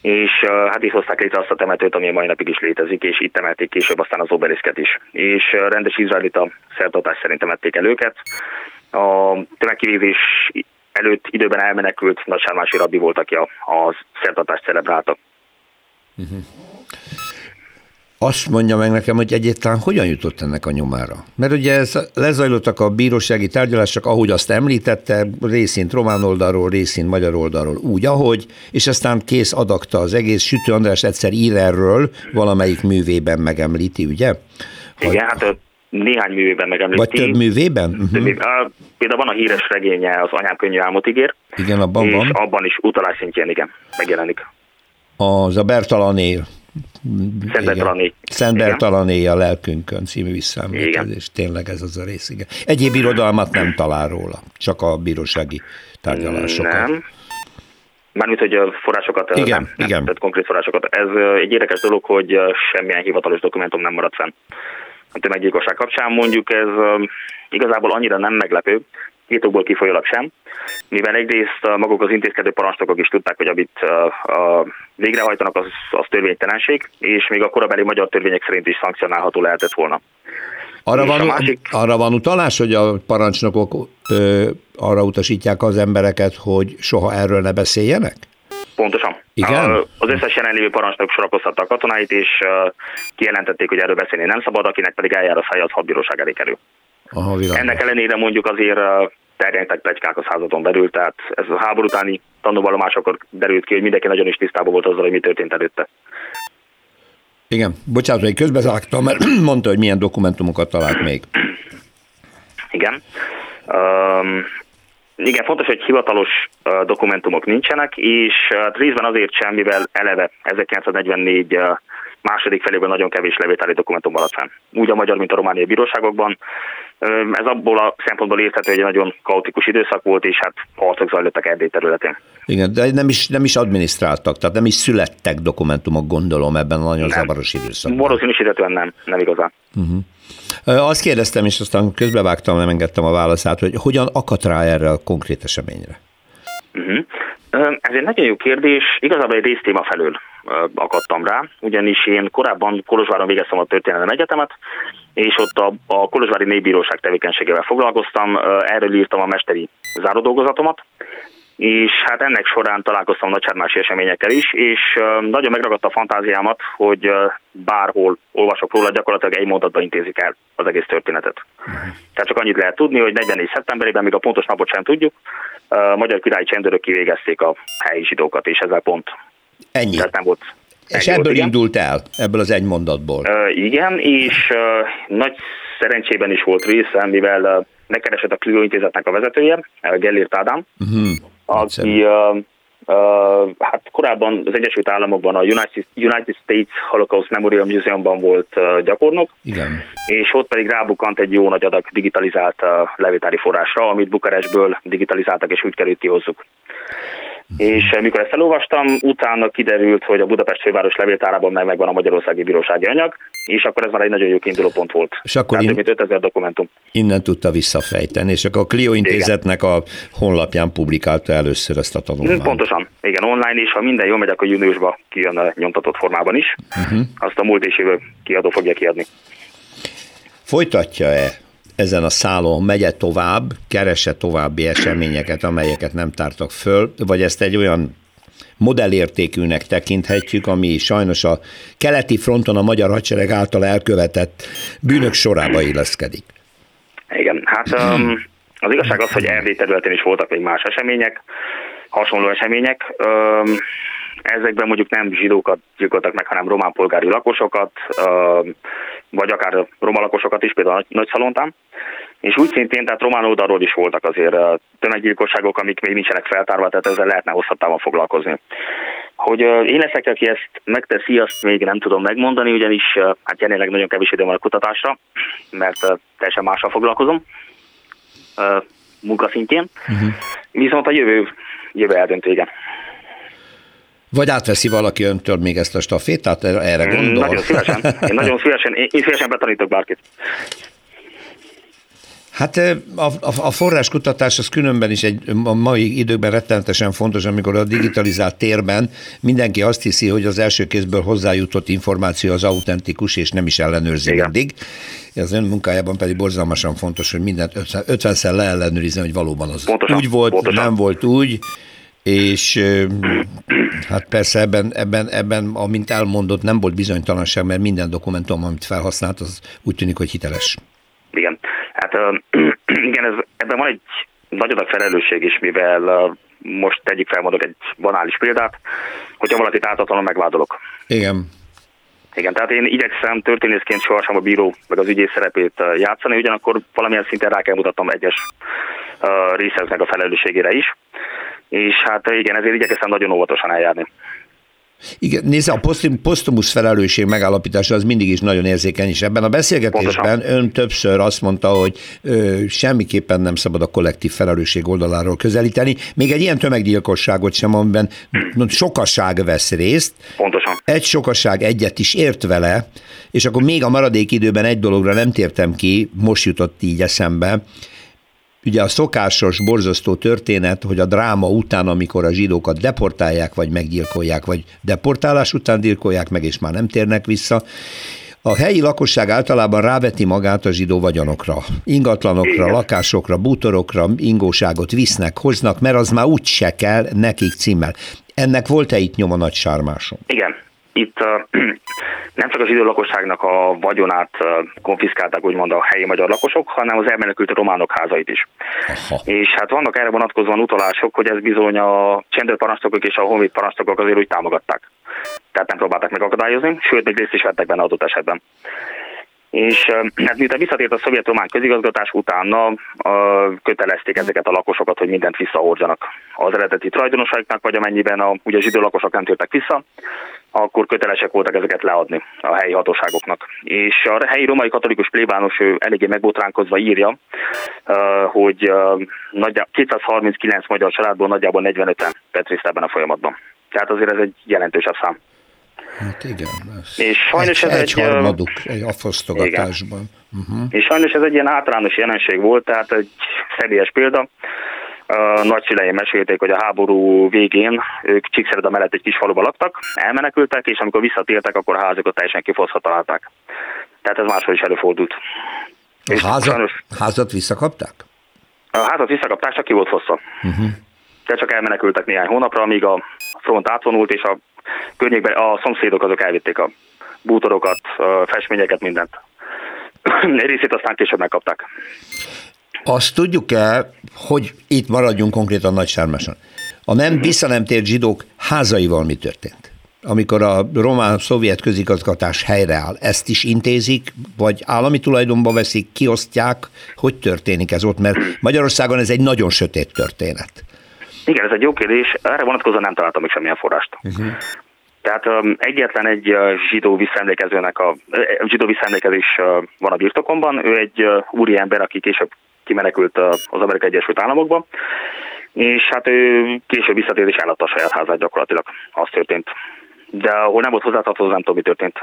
és hát itt hozták létre azt a temetőt, ami a mai napig is létezik, és itt temették később aztán az obeliszket is. És rendes izraelita szertartás szerint temették el őket. A tömegkivégzés előtt időben elmenekült nagysármási rabbi volt, aki a, a szertartást celebrálta. Uh-huh azt mondja meg nekem, hogy egyáltalán hogyan jutott ennek a nyomára. Mert ugye ez, lezajlottak a bírósági tárgyalások, ahogy azt említette, részint román oldalról, részint magyar oldalról, úgy, ahogy, és aztán kész adakta az egész. Sütő András egyszer ír erről, valamelyik művében megemlíti, ugye? Hogy, Igen, hát néhány művében megemlíti. Vagy több művében? Uh-huh. Például van a híres regénye, az Anyám könnyű álmot ígér. Igen, abban és van. abban is utalás szintjén, igen, megjelenik. Az a Bertalanél Szent Bertalané a lelkünkön című visszaemlékezés. Tényleg ez az a rész, igen. Egyéb irodalmat nem talál róla, csak a bírósági tárgyalásokat. Nem. Mármint, hogy a forrásokat, igen, nem, igen. Nem, tehát konkrét forrásokat. Ez egy érdekes dolog, hogy semmilyen hivatalos dokumentum nem maradt fenn a tömeggyilkosság kapcsán. Mondjuk ez igazából annyira nem meglepő, két okból kifolyólag sem, mivel egyrészt maguk az intézkedő parancsnokok is tudták, hogy amit végrehajtanak, az, az törvénytelenség, és még a korabeli magyar törvények szerint is szankcionálható lehetett volna. Arra van, másik... arra van utalás, hogy a parancsnokok ö, arra utasítják az embereket, hogy soha erről ne beszéljenek? Pontosan. Igen? Az összes jelenlévő parancsnok sorakoztatta a katonáit, és kijelentették, hogy erről beszélni nem szabad, akinek pedig eljár a szája, az hadbíróság elé kerül. Aha, Ennek ellenére mondjuk azért terjedtek plegykák a századon belül, tehát ez a háború utáni tanúvallomásokor derült ki, hogy mindenki nagyon is tisztában volt azzal, hogy mi történt előtte. Igen, bocsánat, hogy közbezágtam, mert mondta, hogy milyen dokumentumokat talált még. Igen. Um, igen, fontos, hogy hivatalos dokumentumok nincsenek, és uh, részben azért sem, mivel eleve 1944 uh, második felében nagyon kevés levételi dokumentum maradt fenn. Úgy a magyar, mint a romániai bíróságokban. Ez abból a szempontból érthető, hogy egy nagyon kaotikus időszak volt, és hát harcok zajlottak Erdély területén. Igen, de nem is, nem is adminisztráltak, tehát nem is születtek dokumentumok, gondolom, ebben a nagyon nem. zavaros időszakban. Valószínűsítetően nem, nem igazán. Uh-huh. Azt kérdeztem, és aztán közbevágtam, nem engedtem a válaszát, hogy hogyan akadt rá erre a konkrét eseményre? Uh-huh. Ez egy nagyon jó kérdés, igazából egy résztéma felől akadtam rá, ugyanis én korábban Kolozsváron végeztem a történelem egyetemet, és ott a, a Kolozsvári Népbíróság tevékenységével foglalkoztam, erről írtam a mesteri záródolgozatomat, és hát ennek során találkoztam nagysármási eseményekkel is, és nagyon megragadta a fantáziámat, hogy bárhol olvasok róla, gyakorlatilag egy mondatban intézik el az egész történetet. Tehát csak annyit lehet tudni, hogy 44. szeptemberében, még a pontos napot sem tudjuk, a magyar királyi csendőrök kivégezték a helyi zsidókat, és ezzel pont. Ennyi. Tehát nem volt és ebből volt, indult el, ebből az egy mondatból. Uh, igen, és uh, nagy szerencsében is volt része, mivel uh, megkeresett a Clio intézetnek a vezetője, uh, Gellért Ádám, uh-huh. aki uh, uh, hát korábban az Egyesült Államokban a United, United States Holocaust Memorial Museumban volt uh, gyakornok, Igen. és ott pedig rábukant egy jó nagy adag digitalizált uh, levétári forrásra, amit Bukarestből digitalizáltak, és úgy került ki hozzuk. És eh, mikor ezt elolvastam, utána kiderült, hogy a Budapest főváros levéltárában meg megvan a Magyarországi Bírósági Anyag, és akkor ez már egy nagyon jó kiinduló pont volt. És akkor Tehát in... 5000 dokumentum. Innen tudta visszafejteni, és akkor a Clio intézetnek a honlapján publikálta először ezt a tanulmányt. Pontosan, igen, online is, ha minden jól megy, akkor júniusban kijön a nyomtatott formában is. Uh-huh. Azt a múlt és jövő kiadó fogja kiadni. Folytatja-e ezen a szálon megye tovább, keresse további eseményeket, amelyeket nem tártak föl, vagy ezt egy olyan modellértékűnek tekinthetjük, ami sajnos a keleti fronton a magyar hadsereg által elkövetett bűnök sorába illeszkedik. Igen, hát um, az igazság az, hogy Erdély területén is voltak még más események, hasonló események. Um, ezekben mondjuk nem zsidókat gyilkoltak meg, hanem román polgári lakosokat, vagy akár roma lakosokat is, például Nagy Szalontán. És úgy szintén, tehát román oldalról is voltak azért tömeggyilkosságok, amik még nincsenek feltárva, tehát ezzel lehetne hosszabb foglalkozni. Hogy én leszek, aki ezt megteszi, azt még nem tudom megmondani, ugyanis hát jelenleg nagyon kevés idő van a kutatásra, mert teljesen mással foglalkozom munkaszintjén. Uh-huh. Viszont a jövő, jövő eldöntő, igen. Vagy átveszi valaki öntől még ezt a stafétát, erre mm, gondol? Nagyon szívesen. Én nagyon szívesen, én, én szívesen betanítok bárkit. Hát a, a, a forráskutatás az különben is egy a mai időkben rettenetesen fontos, amikor a digitalizált térben mindenki azt hiszi, hogy az első kézből hozzájutott információ az autentikus, és nem is ellenőrzi Igen. mindig. Az ön munkájában pedig borzalmasan fontos, hogy mindent 50-szer leellenőrizni, hogy valóban az pontosan, úgy volt, pontosan. nem volt úgy, és hát persze ebben, ebben, ebben, amint elmondott, nem volt bizonytalanság, mert minden dokumentum, amit felhasznált, az úgy tűnik, hogy hiteles. Igen, hát igen, ez, ebben van egy nagy adag felelősség is, mivel most tegyük felmondok egy banális példát, hogyha valakit ártatlanul megvádolok. Igen. Igen, tehát én igyekszem történészként sohasem a bíró meg az ügyész szerepét játszani, ugyanakkor valamilyen szinten rá kell mutatnom egyes részeknek a felelősségére is és hát igen, ezért igyekeztem nagyon óvatosan eljárni. Igen, nézze, a posztumusz felelősség megállapítása az mindig is nagyon érzékeny, és ebben a beszélgetésben Pontosan. ön többször azt mondta, hogy ö, semmiképpen nem szabad a kollektív felelősség oldaláról közelíteni, még egy ilyen tömeggyilkosságot sem, amiben sokaság vesz részt. Pontosan. Egy sokaság egyet is ért vele, és akkor még a maradék időben egy dologra nem tértem ki, most jutott így eszembe, Ugye a szokásos, borzasztó történet, hogy a dráma után, amikor a zsidókat deportálják, vagy meggyilkolják, vagy deportálás után gyilkolják meg, és már nem térnek vissza, a helyi lakosság általában ráveti magát a zsidó vagyonokra, ingatlanokra, Igen. lakásokra, bútorokra, ingóságot visznek, hoznak, mert az már úgy se kell nekik címmel. Ennek volt-e itt nyoma nagy sármáson? Igen, itt nem csak az időlakosságnak a vagyonát konfiszkálták úgymond a helyi magyar lakosok, hanem az elmenekült románok házait is. Aha. És hát vannak erre vonatkozóan utalások, hogy ez bizony a csendőrparancsnokok és a honvéd parancsnokok azért úgy támogatták. Tehát nem próbálták megakadályozni, sőt, még részt is vettek benne adott esetben. És hát miután visszatért a szovjet-román közigazgatás, utána uh, kötelezték ezeket a lakosokat, hogy mindent visszahordjanak az eredeti tulajdonosaiknak, vagy amennyiben a, ugye a zsidó lakosok nem tértek vissza, akkor kötelesek voltak ezeket leadni a helyi hatóságoknak. És a helyi romai katolikus plébános ő eléggé megbotránkozva írja, hogy 239 magyar családból nagyjából 45-en vett részt ebben a folyamatban. Tehát azért ez egy jelentősebb szám. Hát igen. És sajnos egy, ez egy, egy harmaduk egy afosztogatásban. Uh-huh. És sajnos ez egy ilyen általános jelenség volt, tehát egy személyes példa. A nagyszüleim mesélték, hogy a háború végén ők Csíkszereda mellett egy kis faluban laktak, elmenekültek, és amikor visszatértek, akkor a házakat teljesen kifosztva találták. Tehát ez máshol is előfordult. A házat, sajnos, házat visszakapták? A házat visszakapták, csak ki volt fosztva. Uh-huh. De csak elmenekültek néhány hónapra, amíg a front átvonult, és a környékben a szomszédok azok elvitték a bútorokat, a festményeket, mindent. Egy részét aztán később megkapták. Azt tudjuk-e, hogy itt maradjunk konkrétan Nagy Sármáson. A nem vissza nem tért zsidók házaival mi történt? Amikor a román-szovjet közigazgatás helyreáll, ezt is intézik, vagy állami tulajdonba veszik, kiosztják, hogy történik ez ott? Mert Magyarországon ez egy nagyon sötét történet. Igen, ez egy jó kérdés. Erre vonatkozóan nem találtam még semmilyen forrást. Uh-huh. Tehát um, egyetlen egy uh, zsidó visszaemlékezőnek a uh, zsidó visszaemlékezés uh, van a birtokomban. Ő egy uh, úriember, aki később kimenekült az Amerikai Egyesült Államokba, és hát ő később visszatért és eladta a saját házát gyakorlatilag. Az történt. De ahol nem volt hozzátartozó, nem tudom, mi történt.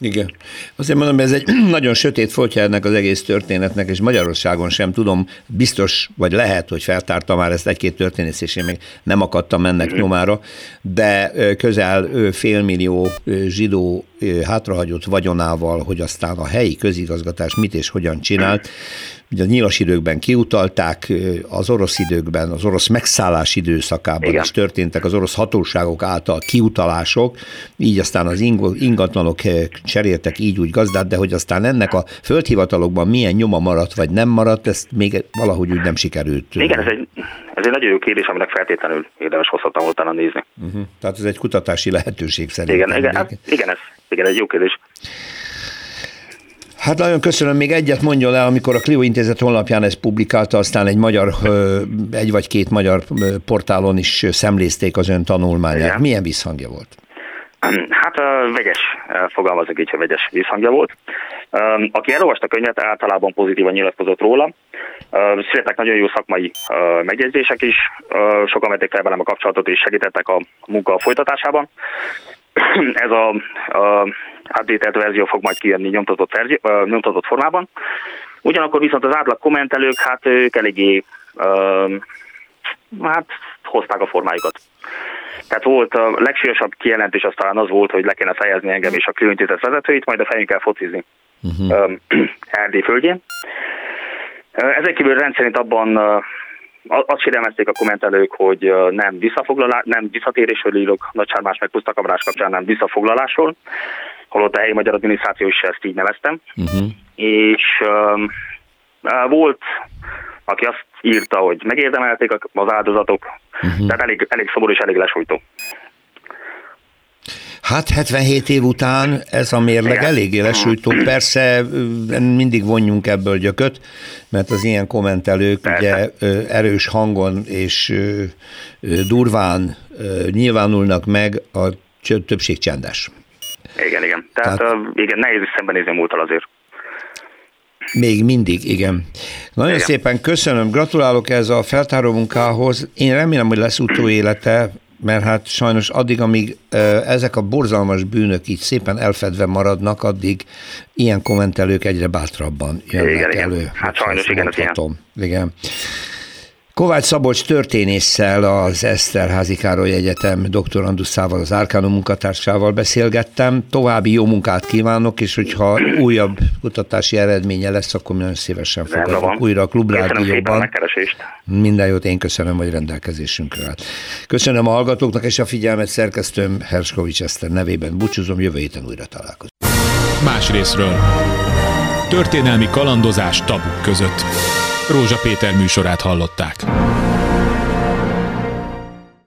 Igen. Azért mondom, ez egy nagyon sötét foltja ennek az egész történetnek, és Magyarországon sem tudom, biztos, vagy lehet, hogy feltárta már ezt egy-két történész, és én még nem akadtam ennek nyomára, de közel félmillió zsidó hátrahagyott vagyonával, hogy aztán a helyi közigazgatás mit és hogyan csinált, Ugye a nyilas időkben kiutalták, az orosz időkben, az orosz megszállás időszakában Igen. is történtek az orosz hatóságok által kiutalások, így aztán az ingatlanok cseréltek így úgy gazdát, de hogy aztán ennek a földhivatalokban milyen nyoma maradt, vagy nem maradt, ezt még valahogy úgy nem sikerült. Igen, ez egy, ez egy nagyon jó kérdés, aminek feltétlenül érdemes hosszatlan utána nézni. Uh-huh. Tehát ez egy kutatási lehetőség szerintem. Igen, igen, hát, igen, ez, igen, egy jó kérdés. Hát nagyon köszönöm, még egyet mondjon le, amikor a Clio Intézet honlapján ezt publikálta, aztán egy magyar, egy vagy két magyar portálon is szemlézték az ön tanulmányát. Igen. Milyen visszhangja volt? Hát vegyes, fogalmazok így, hogy vegyes visszhangja volt. Aki elolvasta a könyvet, általában pozitívan nyilatkozott róla. Születtek nagyon jó szakmai megjegyzések is, sokan vették fel velem a kapcsolatot és segítettek a munka folytatásában. Ez a, a updated verzió fog majd kijönni nyomtatott, verzió, nyomtatott formában. Ugyanakkor viszont az átlag kommentelők, hát ők eléggé hát hozták a formájukat. Tehát volt a legsúlyosabb kijelentés az talán az volt, hogy le kéne fejezni engem és a különítétet vezetőit, majd a fejünk kell focizni uh-huh. Erdély földjén. Ezek kívül rendszerint abban azt sérelmezték a kommentelők, hogy nem, visszafoglalás, nem visszatérésről írok Nagysármás meg pusztakabrás kapcsán, nem visszafoglalásról, holott a helyi magyar adminisztráció is ezt így neveztem. Uh-huh. És um, volt, aki azt írta, hogy megérdemelték az áldozatok, uh-huh. tehát elég, elég szomorú és elég lesújtó. Hát 77 év után ez a mérleg Igen. eléggé lesújtó. Persze mindig vonjunk ebből gyököt, mert az ilyen kommentelők Persze. ugye erős hangon és durván nyilvánulnak meg, a többség csendes. Igen, igen. Tehát, Tehát igen, nehéz is szembenézni múltal azért. Még mindig, igen. Nagyon igen. szépen köszönöm, gratulálok ez a feltáró munkához. Én remélem, hogy lesz utóélete, mert hát sajnos addig, amíg ezek a borzalmas bűnök így szépen elfedve maradnak, addig ilyen kommentelők egyre bátrabban jönnek igen, elő. Igen. Hát sajnos igen, ilyen. Igen. Kovács Szabolcs történésszel, az Eszterházi Károly Egyetem doktoranduszával, az Árkánum munkatársával beszélgettem. További jó munkát kívánok, és hogyha újabb kutatási eredménye lesz, akkor nagyon szívesen fogadok újra a Klubrádióban. Minden jót, én köszönöm, hogy rendelkezésünkre állt. Köszönöm a hallgatóknak és a figyelmet szerkesztőm Herskovics Eszter nevében. Búcsúzom, jövő héten újra találkozunk. Más részről. Történelmi kalandozás tabuk között. Rózsa Péter műsorát hallották.